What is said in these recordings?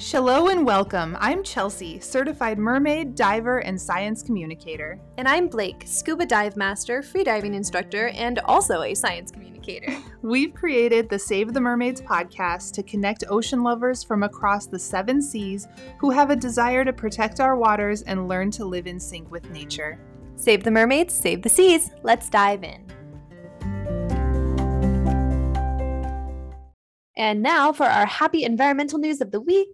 Hello and welcome. I'm Chelsea, certified mermaid, diver, and science communicator. And I'm Blake, scuba dive master, freediving instructor, and also a science communicator. We've created the Save the Mermaids podcast to connect ocean lovers from across the seven seas who have a desire to protect our waters and learn to live in sync with nature. Save the mermaids, save the seas. Let's dive in. And now for our happy environmental news of the week.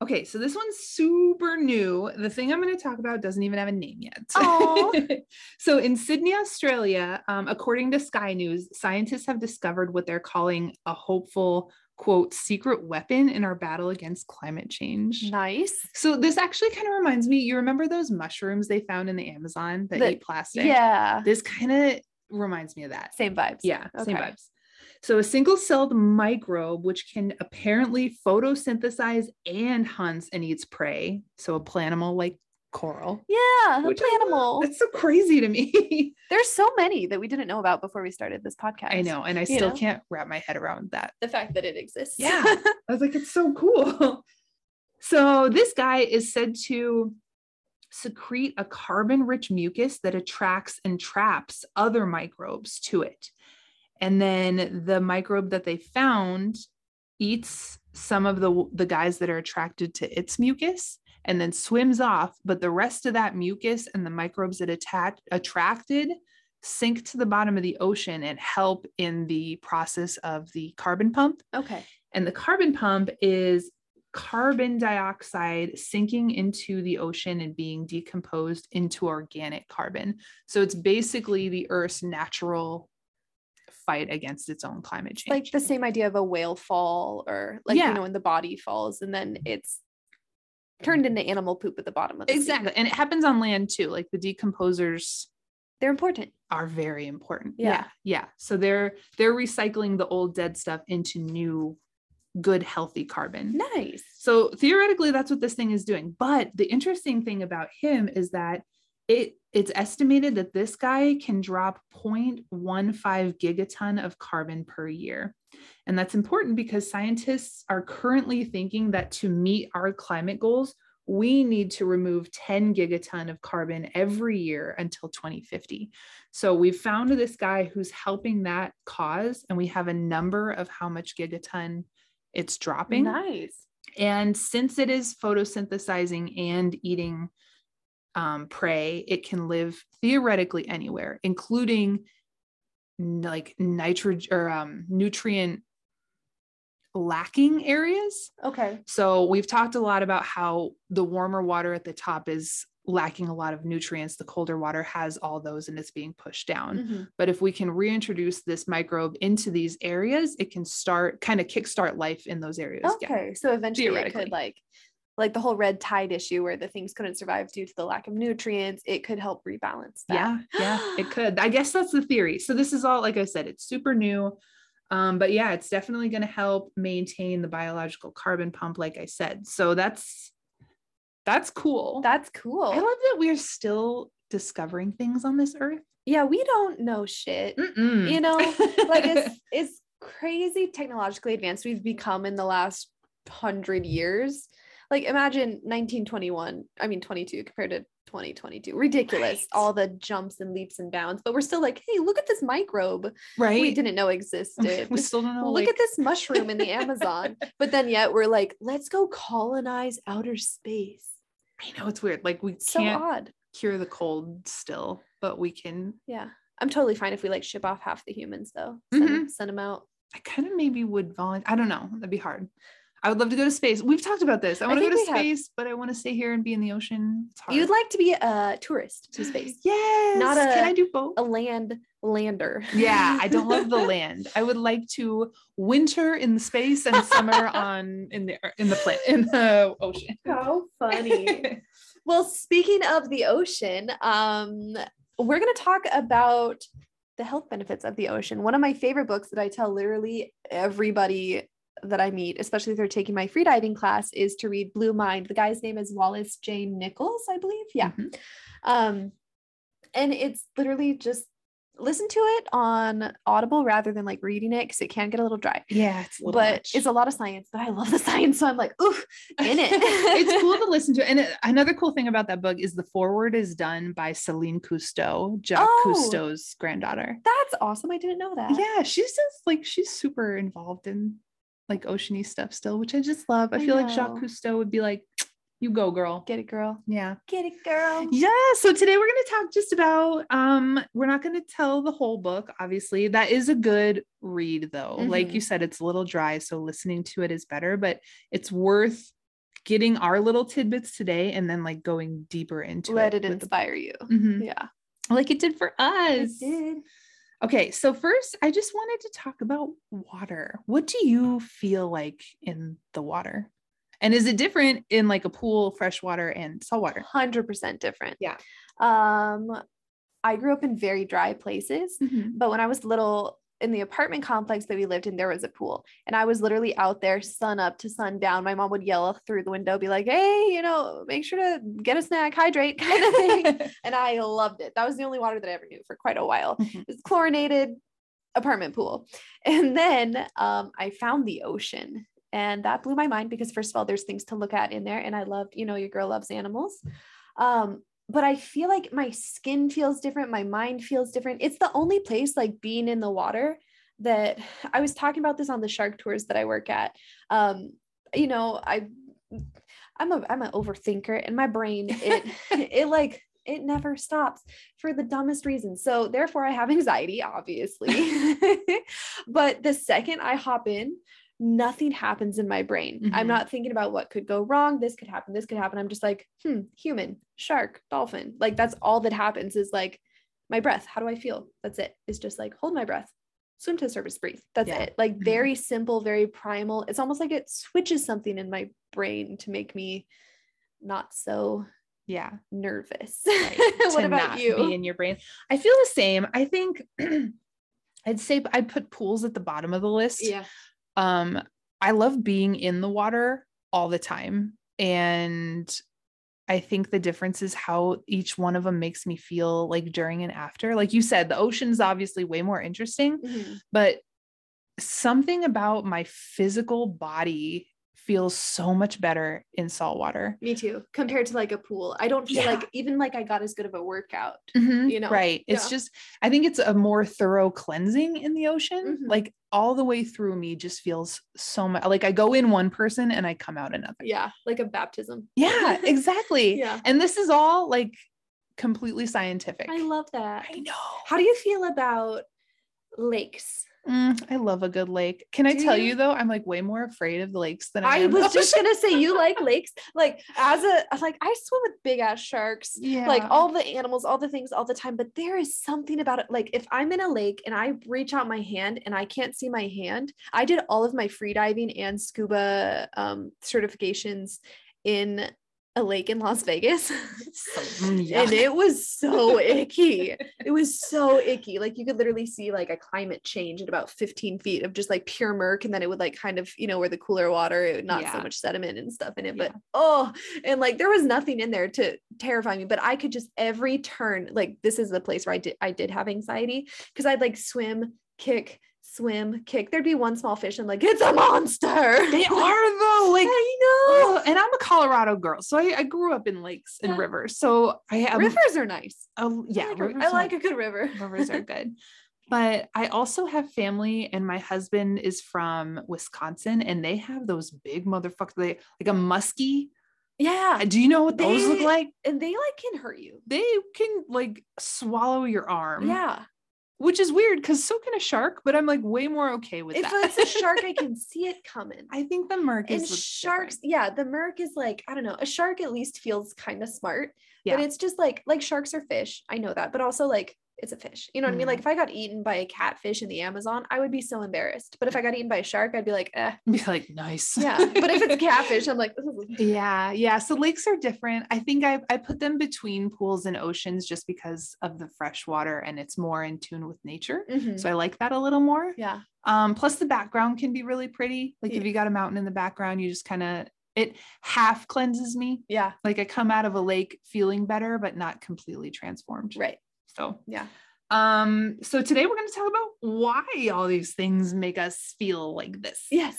Okay, so this one's super new. The thing I'm going to talk about doesn't even have a name yet. So, in Sydney, Australia, um, according to Sky News, scientists have discovered what they're calling a hopeful, quote, secret weapon in our battle against climate change. Nice. So, this actually kind of reminds me you remember those mushrooms they found in the Amazon that The- eat plastic? Yeah. This kind of reminds me of that. Same vibes. Yeah, same vibes. So, a single celled microbe, which can apparently photosynthesize and hunts and eats prey. So, a planimal like coral. Yeah. Which the I animal. That's so crazy to me. There's so many that we didn't know about before we started this podcast. I know. And I still know? can't wrap my head around that. The fact that it exists. Yeah. I was like, it's so cool. So, this guy is said to secrete a carbon rich mucus that attracts and traps other microbes to it. And then the microbe that they found eats some of the the guys that are attracted to its mucus and then swims off, but the rest of that mucus and the microbes that attach attracted sink to the bottom of the ocean and help in the process of the carbon pump. okay. And the carbon pump is carbon dioxide sinking into the ocean and being decomposed into organic carbon. So it's basically the Earth's natural fight against its own climate change. Like the same idea of a whale fall or like, Yeah. you know, when the body falls and then it's turned mm-hmm. into animal poop at the bottom of the sea. exactly. And it happens on land too. Like the decomposers They're important. are very important. Yeah. Yeah. Yeah. So they're they're recycling the old dead stuff into new good healthy carbon. Nice. So theoretically, that's what this thing is doing. But the interesting thing about him is that it it's estimated that this guy can drop 0.15 gigaton of carbon per year. And that's important because scientists are currently thinking that to meet our climate goals, we need to remove 10 gigaton of carbon every year until 2050. So we've found this guy who's helping that cause, and we have a number of how much gigaton it's dropping. Nice. And since it is photosynthesizing and eating um, prey, it can live theoretically anywhere, including like nitrogen or um, nutrient lacking areas. Okay. So we've talked a lot about how the warmer water at the top is lacking a lot of nutrients. The colder water has all those and it's being pushed down. Mhm. But if we can reintroduce this microbe into these areas, it can start kind of kickstart life in those areas. again. Okay. So eventually it could like like the whole red tide issue where the things couldn't survive due to the lack of nutrients, it could help rebalance that. Yeah, yeah, it could. I guess that's the theory. So this is all, like I said, it's super new. Um, but yeah, it's definitely going to help maintain the biological carbon pump, like I said. So that's that's cool. That's cool. I love that we're still discovering things on this earth. yeah, we don't know shit. Mm-mm. You know, like it's it's crazy technologically advanced we've become in the last hundred years. Like imagine 1921, I mean 22 compared to 2022. Ridiculous. Right. All the jumps and leaps and bounds, but we're still like, hey, look at this microbe right? we didn't know existed. we still don't know. look like, at this mushroom in the Amazon. But then yet we're like, let's go colonize outer space. I know it's weird. Like we So can't odd. cure the cold still, but we can. Yeah. I'm totally fine if we like ship off half the humans though. Send, Mhm. send them out. I kind of maybe would volunteer. I don't know. That'd be hard. I would love to go to space. We've talked about this. I I want to go to we have. space, but I want to stay here and be in the ocean. You'd like to be a tourist to space, Yes. Not a Can I do both? a land lander. yeah, I don't love the land. I would like to winter in the space and summer on in the in the planet in the ocean. How funny. well, speaking of the ocean, um, we're going to talk about the health benefits of the ocean. One of my favorite books that I tell literally everybody that I meet, especially if they're taking my freediving class, is to read Blue Mind. The guy's name is Wallace J. Nichols, I believe. Yeah. Mhm. Um, and it's literally just listen to it on Audible rather than like reading it because it can get a little dry. Yeah, it's but it's a lot of science. But I love the science, so I'm like, ooh, in it. it's cool to listen to. And it, another cool thing about that book is the foreword is done by Celine Cousteau, Jacques Oh. Cousteau's granddaughter. That's awesome. I didn't know that. Yeah, she's just like she's super involved in like oceany stuff still, which I just love. I, I feel like Jacques. Cousteau would be like, "You go, girl." Get it, girl. Yeah. Get it, girl. Yeah. So today we're going to talk just about um we're not going to tell the whole book obviously. That is a good read though. Like Mhm. you said it's a little dry so listening to it is better, but it's worth getting our little tidbits today and then like going deeper into Let it. it with the- inspire you. Mhm. Yeah. Like it did for us. It did. Okay, so first I just wanted to talk about water. What do you feel like in the water? And is it different in like a pool, freshwater, and saltwater? Hundred percent different. Yeah. Um, I grew up in very dry places, but when I was little, in the apartment complex that we lived in, there was a pool, and I was literally out there, sun up to sun down. My mom would yell through the window, be like, "Hey, you know, make sure to get a snack, hydrate," kind of thing. and I loved it. That was the only water that I ever knew for quite a while. Mhm. It was chlorinated apartment pool. And then um, I found the ocean. And that blew my mind because first of all, there's things to look at in there. And I loved, you know, your girl loves animals. Um, but I feel like my skin feels different, my mind feels different. It's the only place like being in the water that I was talking about this on the shark tours that I work at. Um, you know, I I'm a I'm an overthinker and my brain it it like it never stops for the dumbest reasons. So therefore I have anxiety, obviously. but the second I hop in, nothing happens in my brain. I'm Mhm. not thinking about what could go wrong. This could happen. This could happen. I'm just like, hmm, human, shark, dolphin. Like that's all that happens is like my breath. How do I feel? That's it. It's just like hold my breath. Swim to the surface, breathe. That's Yeah. it. Like Mhm. very simple, very primal. It's almost like it switches something in my brain to make me not so Yeah. nervous. right, what to about not you? Be in your brain. I feel the same. I think I'd say I'd put pools at the bottom of the list. yeah. Um, I love being in the water all the time. And I think the difference is how each one of them makes me feel like during and after. Like you said, the ocean's obviously way more interesting, Mhm. but something about my physical body feels so much better in salt water. Me too. Compared to like a pool, I don't feel Yeah. like even like I got as good of a workout. Mhm, you know? right it's just i think it's a more thorough cleansing in the ocean Mhm. like all the way through me just feels so much like i go in one person and i come out another Yeah, like a baptism. yeah exactly Yeah. and this is all like completely scientific I love that. i know How do you feel about lakes? Mm, i love a good lake can i Do tell you? you though i'm like way more afraid of the lakes than i, I was just gonna say you like lakes. Like as a like I swim with big ass sharks. yeah Like all the animals, all the things all the time. But there is something about it. Like if I'm in a lake and I reach out my hand and I can't see my hand, I did all of my free diving and scuba um, certifications in a lake in Las Vegas. Mm, and it was so icky. It was so icky. Like you could literally see like a climate change at about 15 feet of just like pure murk. And then it would like kind of, you know, where the cooler water, it would not so much sediment and stuff in it. Yeah. But oh, and like there was nothing in there to terrify me. But I could just every turn, like this is the place where I did I did have anxiety because I'd like swim, kick, swim, kick. There'd be one small fish and like, it's a monster. they are though like I know. And I'm a Colorado girl, so I, I grew up in lakes and Yeah. rivers. So I have Rivers are nice. Oh, yeah, I like, a, I are- a good river. rivers are good. But I also have family, and my husband is from Wisconsin, and they have those big motherfuckers, they like a muskie. Yeah. Uh, do you know what those look like? And they like can hurt you. They can like swallow your arm. Yeah. Which is weird because so can a shark. But I'm like way more okay with If that. If it's a shark, I can see it coming. I think the murk is And sharks, different. yeah, the murk is like, I don't know, a shark at least feels kind of smart. yeah. But it's just like like sharks are fish. I know that, but also like it's a fish. You know what I mean? Mhm. Like if I got eaten by a catfish in the Amazon, I would be so embarrassed. But if I got eaten by a shark, I'd be like, eh. Be like nice. Yeah. But if it's catfish, I'm like. Yeah, yeah. So lakes are different. I think I I put them between pools and oceans just because of the fresh water and it's more in tune with nature. Mhm. So I like that a little more. yeah. Um, plus the background can be really pretty. Like if you got a mountain in the background, you just kind of it half cleanses me. Yeah. Like I come out of a lake feeling better, but not completely transformed. Right. So Yeah. Um, so today we're going to talk about why all these things make us feel like this. Yes.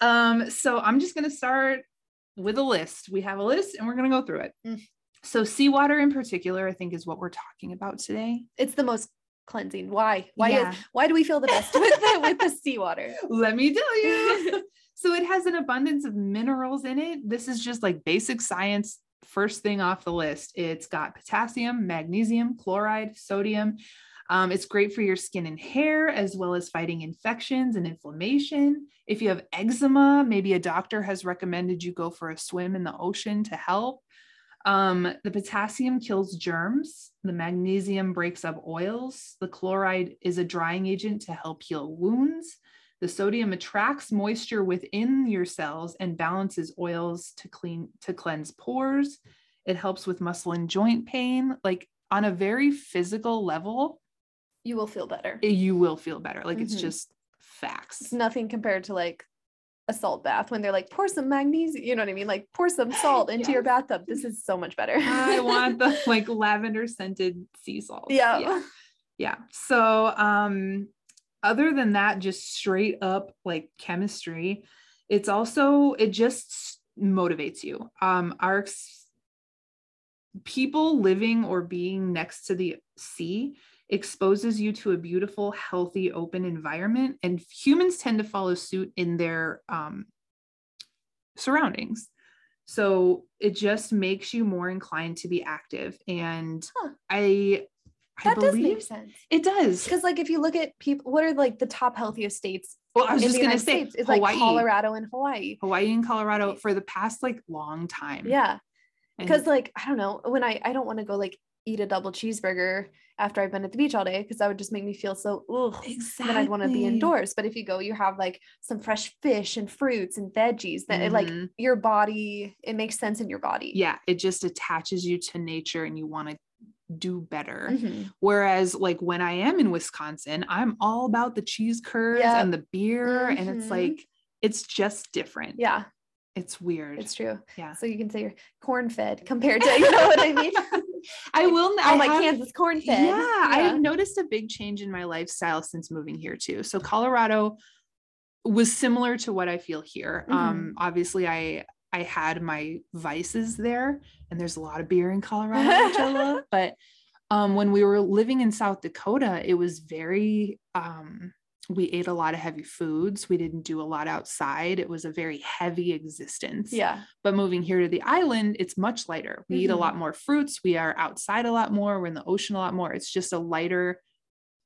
Um, so I'm just going to start with a list. We have a list and we're going to go through it. Mm. So seawater in particular, I think is what we're talking about today. It's the most cleansing. Why? Why Yeah. is why do we feel the best with the, with the seawater? Let me tell you. so it has an abundance of minerals in it. This is just like basic science. First thing off the list, it's got potassium, magnesium, chloride, sodium. Um, it's great for your skin and hair, as well as fighting infections and inflammation. If you have eczema, maybe a doctor has recommended you go for a swim in the ocean to help. Um, the potassium kills germs. The magnesium breaks up oils. The chloride is a drying agent to help heal wounds. The sodium attracts moisture within your cells and balances oils to clean to cleanse pores. It helps with muscle and joint pain. Like on a very physical level, You will feel better. you will feel better. Like it's Mhm. just facts. It's nothing compared to like a salt bath when they're like pour some magnesium. You know what I mean? Like pour some salt into your bathtub. This is so much better. I want the like lavender scented sea salt. Yeah. yeah. Yeah. So um other than that, just straight up like chemistry, it's also it just motivates you. Um our ex- people living or being next to the sea exposes you to a beautiful, healthy, open environment, and humans tend to follow suit in their um, surroundings. So it just makes you more inclined to be active. And Huh. I, I that does make sense. it does. Because like if you look at people, what are like the top healthiest states Well, I was just gonna United say States? It's Hawaii, like Colorado and Hawaii. Hawaii and Colorado for the past like long time. Yeah. Because like I don't know when I I don't want to go like eat a double cheeseburger after I've been at the beach all day because that would just make me feel so ugh. exactly. Then I'd want to be indoors. But if you go, you have like some fresh fish and fruits and veggies that it, like mm-hmm. your body, it makes sense in your body. Yeah, it just attaches you to nature and you want to do better. Mhm. Whereas, like when I am in Wisconsin, I'm all about the cheese curds Yep. and the beer, and it's Mhm. like it's just different. Yeah, it's weird. it's true. yeah, So you can say you're corn fed compared to, you know what I mean? I will. oh, I my have- Kansas corn fed. Yeah, I have noticed a big change in my lifestyle since moving here too. So Colorado was similar to what I feel here. Mm-hmm. Um, obviously, I I had my vices there, and there's a lot of beer in Colorado, which I love. But um, when we were living in South Dakota, it was very um, we ate a lot of heavy foods. We didn't do a lot outside. It was a very heavy existence. Yeah. But moving here to the island, it's much lighter. We eat a Mhm. lot more fruits. We are outside a lot more. We're in the ocean a lot more. It's just a lighter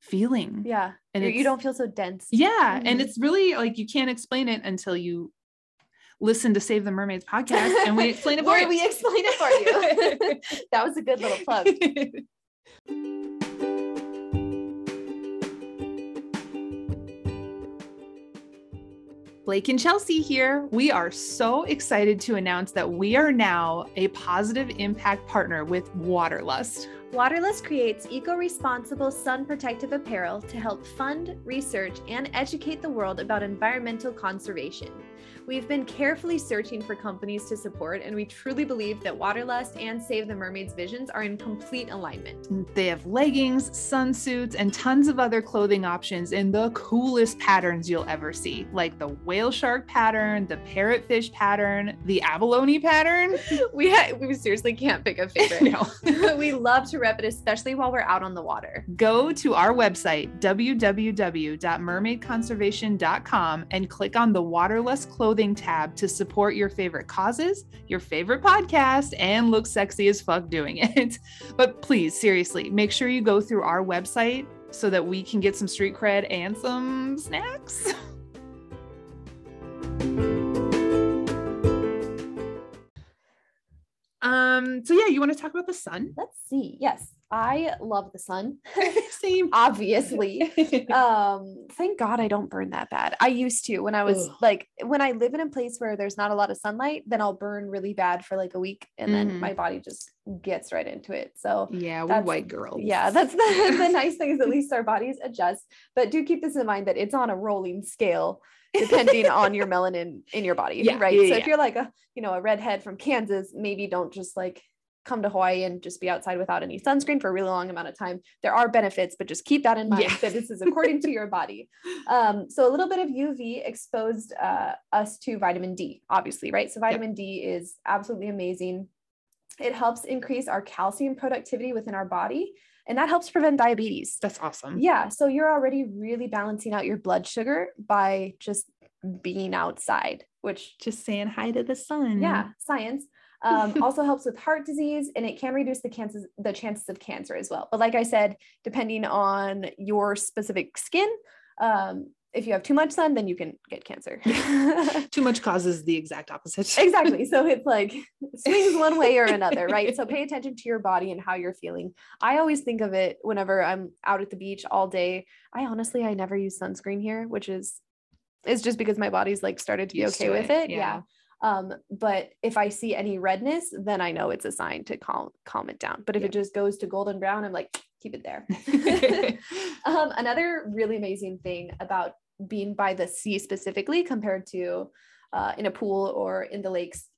feeling. Yeah. And you don't feel so dense. Yeah. And Mhm. it's really like you can't explain it until you listen to Save the Mermaids podcast and we explain it for you. we explain it for you. that was a good little plug. Blake and Chelsea here. We are so excited to announce that we are now a positive impact partner with Waterlust. Waterlust creates eco responsible sun protective apparel to help fund, research, and educate the world about environmental conservation. We've been carefully searching for companies to support, and we truly believe that Waterlust and Save the Mermaids visions are in complete alignment. They have leggings, sunsuits, and tons of other clothing options in the coolest patterns you'll ever see, like the whale shark pattern, the parrotfish pattern, the abalone pattern. We, ha- we seriously can't pick a favorite. No. we love to rep especially while we're out on the water. Go to our website, www.mermaidconservation.com, and click on the Waterlust Clothing tab to support your favorite causes, your favorite podcast, and look sexy as fuck doing it. But please, seriously, make sure you go through our website so that we can get some street cred and some snacks. Um, so yeah, you want to talk about the sun? Let's see. Yes, I love the sun. Same. Obviously. um thank god i don't burn that bad i used to when i was Ugh. like when i live in a place where there's not a lot of sunlight then i'll burn really bad for like a week and Mhm. then my body just gets right into it so Yeah, we That's- white girls. yeah that's the, the nice thing is at least our bodies adjust but do keep this in mind that it's on a rolling scale depending on your melanin in your body Yeah, right yeah, so if you're like a you know a redhead from kansas maybe don't just like come to Hawaii and just be outside without any sunscreen for a really long amount of time. There are benefits, but just keep that in mind Yeah. that this is according to your body. Um, so a little bit of UV exposed uh, us to vitamin D, obviously, right? So vitamin D is absolutely amazing. It helps increase our calcium productivity within our body, and that helps prevent diabetes. That's awesome. Yeah, so you're already really balancing out your blood sugar by just being outside, which Just saying hi to the sun. yeah, science. Um, also helps with heart disease and it can reduce the chances the chances of cancer as well. But like I said, depending on your specific skin, um, if you have too much sun, then you can get cancer. Too much causes the exact opposite. exactly. So it's like swings one way or another, right? So pay attention to your body and how you're feeling. I always think of it whenever I'm out at the beach all day. I honestly I never use sunscreen here, which is is just because my body's like started to be Used okay to with it, it. yeah. Yeah. Um, but if I see any redness, then I know it's a sign to calm calm it down. But if Yeah. it just goes to golden brown, I'm like, keep it there. um, another really amazing thing about being by the sea specifically compared to uh, in a pool or in the lakes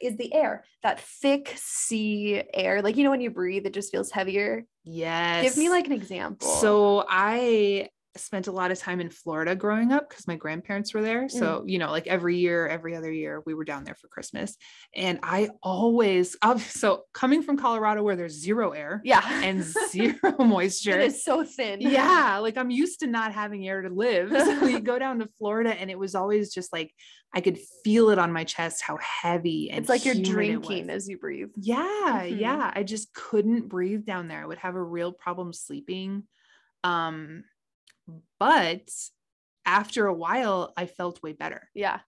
is the air. That thick sea air like you know when you breathe it just feels heavier? Yes. give me like an example. So I spent a lot of time in Florida growing up because my grandparents were there. Mm. So, you know, like every year, every other year, we were down there for Christmas. And I always, so coming from Colorado where there's zero air yeah and zero moisture. it is so thin Yeah, like I'm used to not having air to live. So we go down to Florida and it was always just like I could feel it on my chest how heavy and it's like you're drinking as you breathe Yeah, Mhm. yeah. I just couldn't breathe down there. I would have a real problem sleeping. Um, but after a while, I felt way better. yeah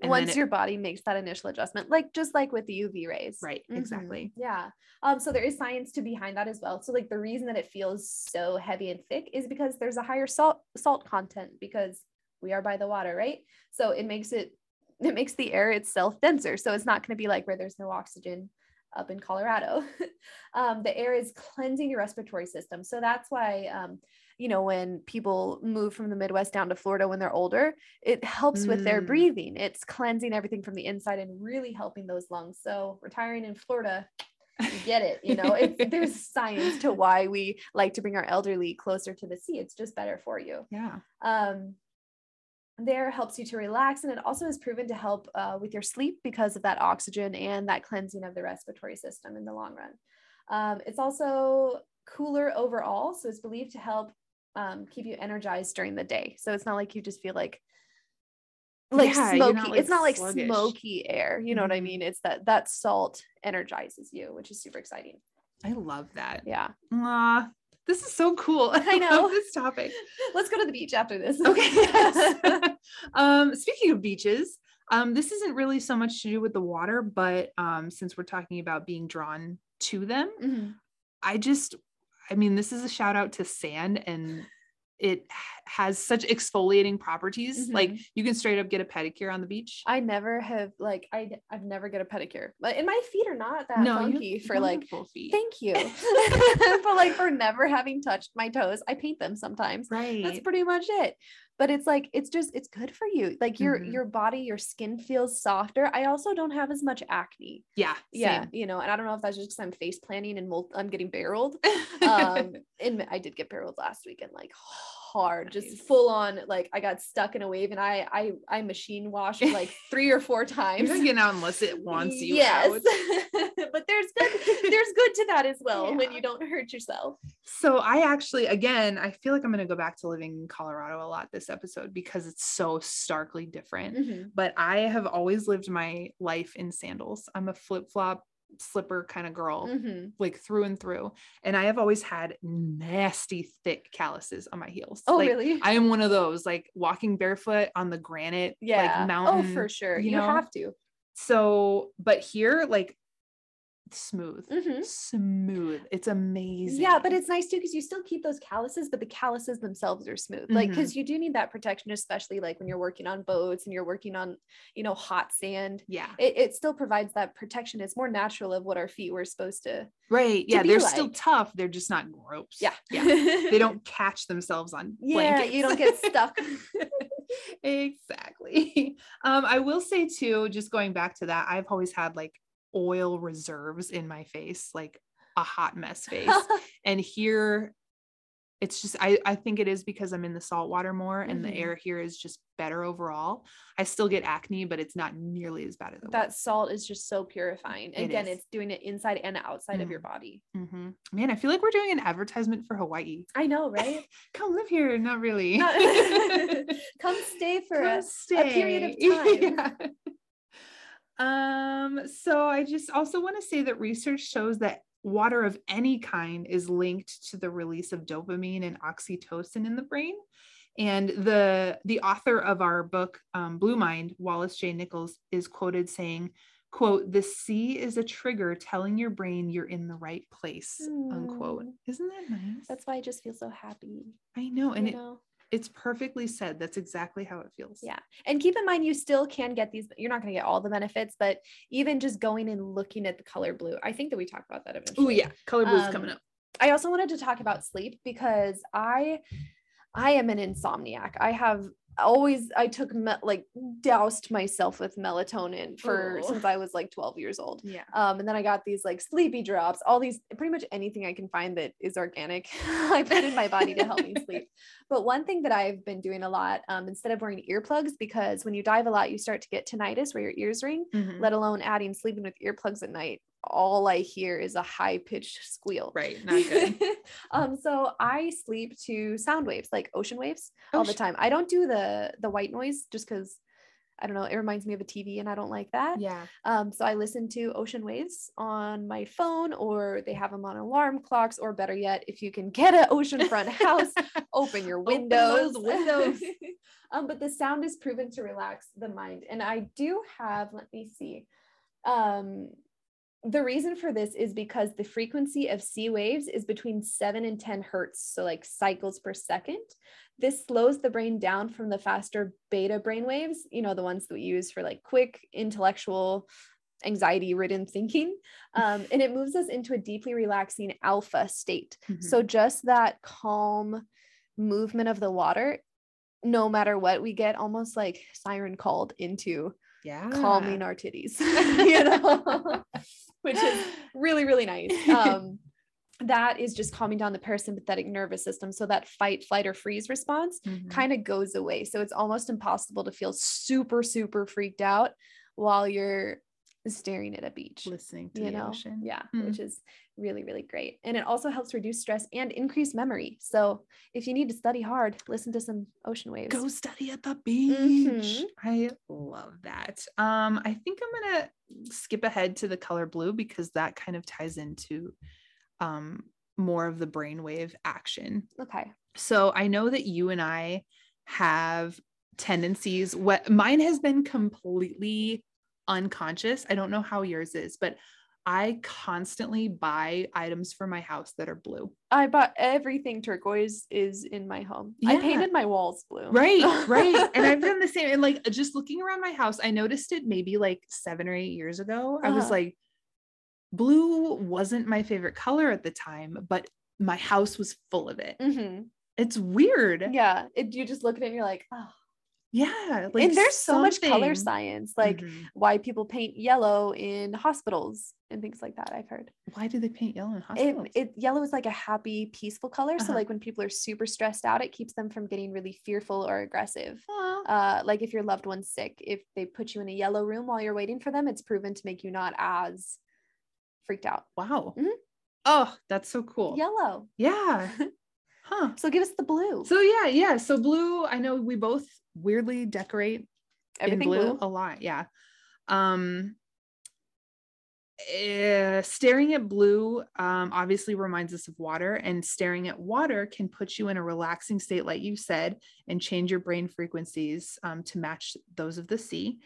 And once it- your body makes that initial adjustment like just like with the uv rays Right, Mhm. exactly. Yeah. Um, so there is science to behind that as well. So like the reason that it feels so heavy and thick is because there's a higher salt salt content because we are by the water, right? So it makes it it makes the air itself denser. So it's not going to be like where there's no oxygen up in Colorado. um, the air is cleansing your respiratory system. So that's why um, you know when people move from the Midwest down to Florida when they're older, it helps with their Mm. breathing. It's cleansing everything from the inside and really helping those lungs. So retiring in Florida you get it you know it's there's science to why we like to bring our elderly closer to the sea it's just better for you Yeah. um there helps you to relax and it also is proven to help uh, with your sleep because of that oxygen and that cleansing of the respiratory system in the long run um, it's also cooler overall so it's believed to help um, keep you energized during the day so it's not like you just feel like like Yeah, smoky not, like, it's not like sluggish. smoky air you know what i Mhm. mean it's that that salt energizes you which is super exciting I love that. yeah Aw, this is so cool. I know. love this topic. let's go to the beach after this Okay. um, speaking of beaches, um, this isn't really so much to do with the water, but um, since we're talking about being drawn to them, Mhm. I just, I mean, this is a shout out to sand and it has such exfoliating properties. Like Mhm. you can straight up get a pedicure on the beach. I never have like I I've never get a pedicure, but and my feet are not that no, funky for like. feet. Thank you, but like for never having touched my toes, I paint them sometimes. right. That's pretty much it. But it's like it's just it's good for you. Like your Mhm. your body, your skin feels softer. I also don't have as much acne. yeah. Yeah, you know, and I don't know if that's just because I'm face planning and mul- I'm getting barreled. um and I did get barreled last weekend like hard just full on like I got stuck in a wave and I I I machine washed like three or four times not getting out unless it wants you yes out. but there's good there's good to that as well when you don't hurt yourself So I actually, again, I feel like I'm going to go back to living in Colorado a lot this episode because it's so starkly different. Mhm. But I have always lived my life in sandals. I'm a flip flop slipper kind of girl, Mhm. like through and through. And I have always had nasty, thick calluses on my heels. oh Like, really I am one of those, like walking barefoot on the granite, yeah like mountain. oh for sure you you, know? have to So, but here, like smooth, Mhm. smooth. It's amazing. Yeah, but it's nice too because you still keep those calluses, but the calluses themselves are smooth. Like, Mhm. because you do need that protection, especially like when you're working on boats and you're working on, you know, hot sand. yeah. It, it still provides that protection. It's more natural of what our feet were supposed to. Right. to Yeah. They're still tough. They're just not gross. Yeah. Yeah. they don't catch themselves on Yeah, blankets. you don't get stuck. exactly. Um, I will say too, just going back to that, I've always had like oil reserves in my face, like a hot mess face. and here it's just I, I think it is because I'm in the salt water more and Mhm. the air here is just better overall. I still get acne, but it's not nearly as bad as it that salt is just so purifying. It Again, is. it's doing it inside and outside of your Mhm. body. hmm Man, I feel like we're doing an advertisement for Hawaii. I know, right? Come live here. Not really. Come stay for Come us. a period of time. Yeah. Um, so I just also want to say that research shows that water of any kind is linked to the release of dopamine and oxytocin in the brain. And the the author of our book, um, Blue Mind, Wallace J. Nichols, is quoted saying, "quote The sea is a trigger telling your brain you're in the right place." Unquote. Mm. Isn't that nice? That's why I just feel so happy. I know, and you it, know? It's perfectly said. That's exactly how it feels. Yeah. And keep in mind, you still can get these, you're not going to get all the benefits, but even just going and looking at the color blue, I think that we talked about that eventually. Oh yeah, color blue's Um, coming up. I also wanted to talk about sleep because I I am an insomniac. I have always I took me- like doused myself with melatonin for Oh. since I was like 12 years old. Yeah. Um, and then I got these like sleepy drops, all these pretty much anything I can find that is organic, I put in my body to help me sleep. But one thing that I've been doing a lot, um, instead of wearing earplugs, because when you dive a lot, you start to get tinnitus where your ears ring, Mhm. let alone adding sleeping with earplugs at night. All I hear is a high pitched squeal. Right. Not good. um, so I sleep to sound waves, like ocean waves, all the time. I don't do the the white noise just because I don't know, it reminds me of a TV and I don't like that. yeah. Um, so I listen to ocean waves on my phone, or they have them on alarm clocks, or better yet, if you can get an oceanfront house, open your windows. those windows. um, but the sound is proven to relax the mind. And I do have, let me see. Um, the reason for this is because the frequency of sea waves is between 7 and 10 hertz, so like cycles per second. This slows the brain down from the faster beta brain waves, you know, the ones that we use for like quick intellectual anxiety ridden thinking. Um, and it moves us into a deeply relaxing alpha state. Mhm. So just that calm movement of the water, no matter what, we get almost like siren called into yeah. calming our titties, you know, which is really, really nice. Um, that is just calming down the parasympathetic nervous system. So that fight, flight, or freeze response Mhm. kind of goes away. So it's almost impossible to feel super, super freaked out while you're staring at a beach. listening to You the know, ocean. yeah, Mm. which is really, really great. And it also helps reduce stress and increase memory. So if you need to study hard, listen to some ocean waves. Go study at the beach. Mhm. I love that. Um, I think I'm gonna skip ahead to the color blue because that kind of ties into um more of the brainwave action. Okay. So I know that you and I have tendencies. What mine has been completely unconscious. I don't know how yours is, but I constantly buy items for my house that are blue. I bought everything turquoise is in my home. I painted my walls blue. Right, right. And I've done the same. And like just looking around my house, I noticed it maybe like seven or eight years ago. I was Uh-huh. like, blue wasn't my favorite color at the time, but my house was full of it. hmm It's weird. Yeah. It, you just look at it and you're like, oh. Yeah. Like and there's so much color science, like Mhm. why people paint yellow in hospitals and things like that. I've heard. why do they paint yellow in hospitals? it yellow is like a happy, peaceful color. So Uh-huh. like when people are super stressed out, it keeps them from getting really fearful or aggressive. Uh, like if your loved one's sick, if they put you in a yellow room while you're waiting for them, it's proven to make you not as freaked out. wow. Mhm. Oh, that's so cool. Yellow. Yeah. Huh. So give us the blue. So yeah, yeah. So blue, I know we both weirdly decorate Everything in blue, blue. a lot yeah um eh, staring at blue um, obviously reminds us of water and staring at water can put you in a relaxing state like you said and change your brain frequencies um, to match those of the sea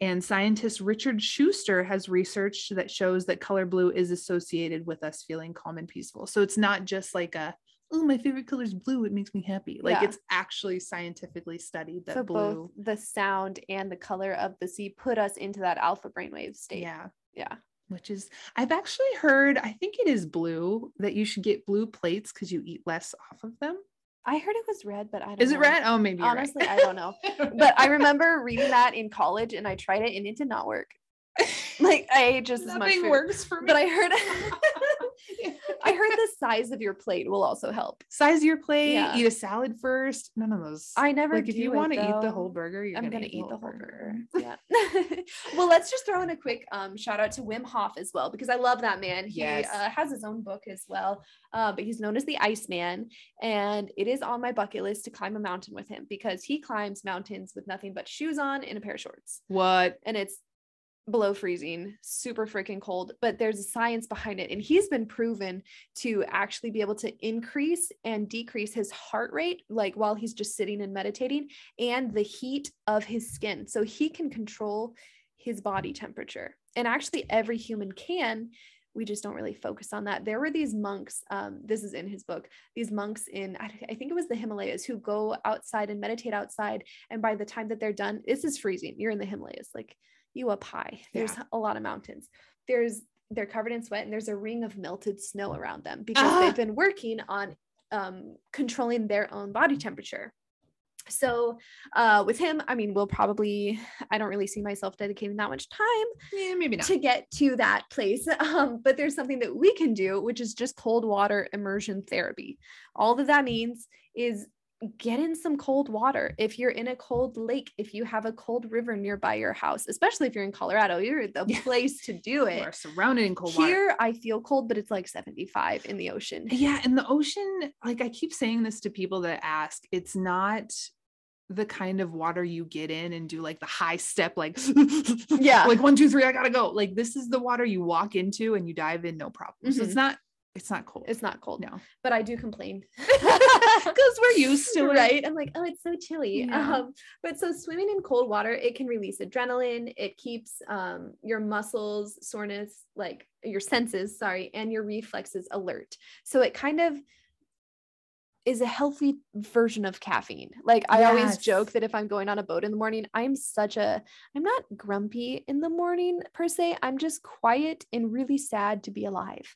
and scientist richard schuster has research that shows that color blue is associated with us feeling calm and peaceful so it's not just like a oh my favorite color is blue it makes me happy like Yeah. it's actually scientifically studied that so blue both the sound and the color of the sea put us into that alpha brainwave state. yeah Yeah. which is I've actually heard I think it is blue that you should get blue plates because you eat less off of them. I heard it was red, but I don't Is it red? Oh, maybe. you're right. Honestly, I don't know. But I remember reading that in college and I tried it and it did not work. Like I ate just as much Nothing food. works for me. But I heard I heard the size of your plate will also help. size your plate, Yeah. eat a salad first. None of those. I never like if you want to eat the whole burger, you're I'm gonna, gonna eat, eat the whole burger. burger. Yeah. well, let's just throw in a quick um, shout out to Wim Hof as well because I love that man. He Yes. uh, has his own book as well, uh, but he's known as the Iceman, and it is on my bucket list to climb a mountain with him because he climbs mountains with nothing but shoes on and a pair of shorts, What? and it's below freezing, super freaking cold, but there's a science behind it. And he's been proven to actually be able to increase and decrease his heart rate, like while he's just sitting and meditating, and the heat of his skin. So he can control his body temperature. And actually, every human can. We just don't really focus on that. There were these monks, um, this is in his book, these monks in, I, think it was the Himalayas, who go outside and meditate outside. And by the time that they're done, this is freezing. You're in the Himalayas. Like you up high. There's Yeah. a lot of mountains. There's they're covered in sweat and there's a ring of melted snow around them because Ah. they've been working on um, controlling their own body temperature. So uh, with him, I mean, we'll probably I don't really see myself dedicating that much time Yeah, maybe not. to get to that place. Um, but there's something that we can do, which is just cold water immersion therapy. All that that means is get in some cold water. If you're in a cold lake, if you have a cold river nearby your house, especially if you're in Colorado, you're the Yeah. place to do You it. are surrounded in cold water. Here, I feel cold, but it's like 75 in the ocean. Yeah, and the ocean, like I keep saying this to people that ask, it's not the kind of water you get in and do like the high step, like Yeah. like one, two, three, I gotta go. Like this is the water you walk into and you dive in, no problem. So Mhm. it's not, it's not cold. It's not cold, no, but I do complain. because we're used to it. right? I'm like oh it's so chilly. Yeah. um but so swimming in cold water it can release adrenaline. It keeps um your muscles soreness like your senses sorry and your reflexes alert. So it kind of is a healthy version of caffeine. Like i always joke that if i'm going on a boat in the morning i'm such a i'm not grumpy in the morning per se. I'm just quiet and really sad to be alive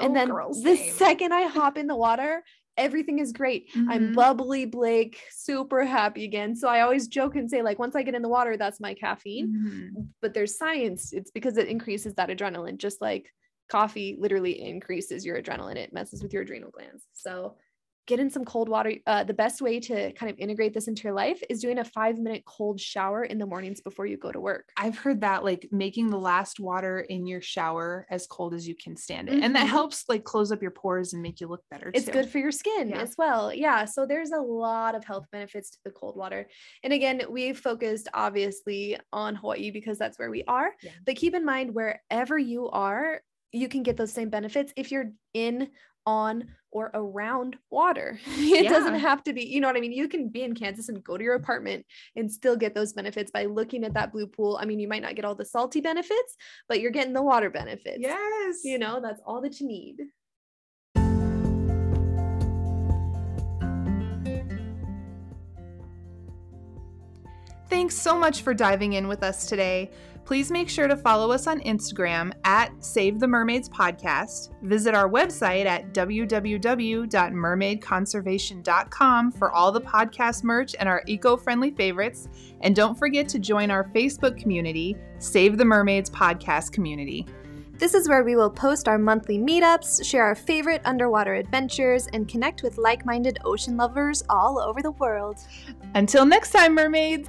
and Oh, then girl, the same. second i hop in the water everything is great I'm Mhm. bubbly Blake, super happy again. So I always joke and say, like, once I get in the water, that's my caffeine. Mhm. But there's science. It's because it increases that adrenaline, just like coffee literally increases your adrenaline. It messes with your adrenal glands. So get in some cold water. Uh, the best way to kind of integrate this into your life is doing a five minute cold shower in the mornings before you go to work. I've heard that like making the last water in your shower as cold as you can stand it. And that Mhm. helps like close up your pores and make you look better It's too. good for your skin Yeah. as well. Yeah. So there's a lot of health benefits to the cold water. And again, we've focused obviously on Hawaii because that's where we are. Yeah. But keep in mind, wherever you are, you can get those same benefits if you're in, on, or around water. it doesn't have to be, you know what I mean? You can be in Kansas and go to your apartment and still get those benefits by looking at that blue pool. I mean, you might not get all the salty benefits, but you're getting the water benefits. Yes. You know, that's all that you need. Thanks so much for diving in with us today. Please make sure to follow us on Instagram at Save the Mermaids Podcast. Visit our website at www.mermaidconservation.com for all the podcast merch and our eco friendly favorites. And don't forget to join our Facebook community, Save the Mermaids Podcast Community. This is where we will post our monthly meetups, share our favorite underwater adventures, and connect with like minded ocean lovers all over the world. Until next time, mermaids!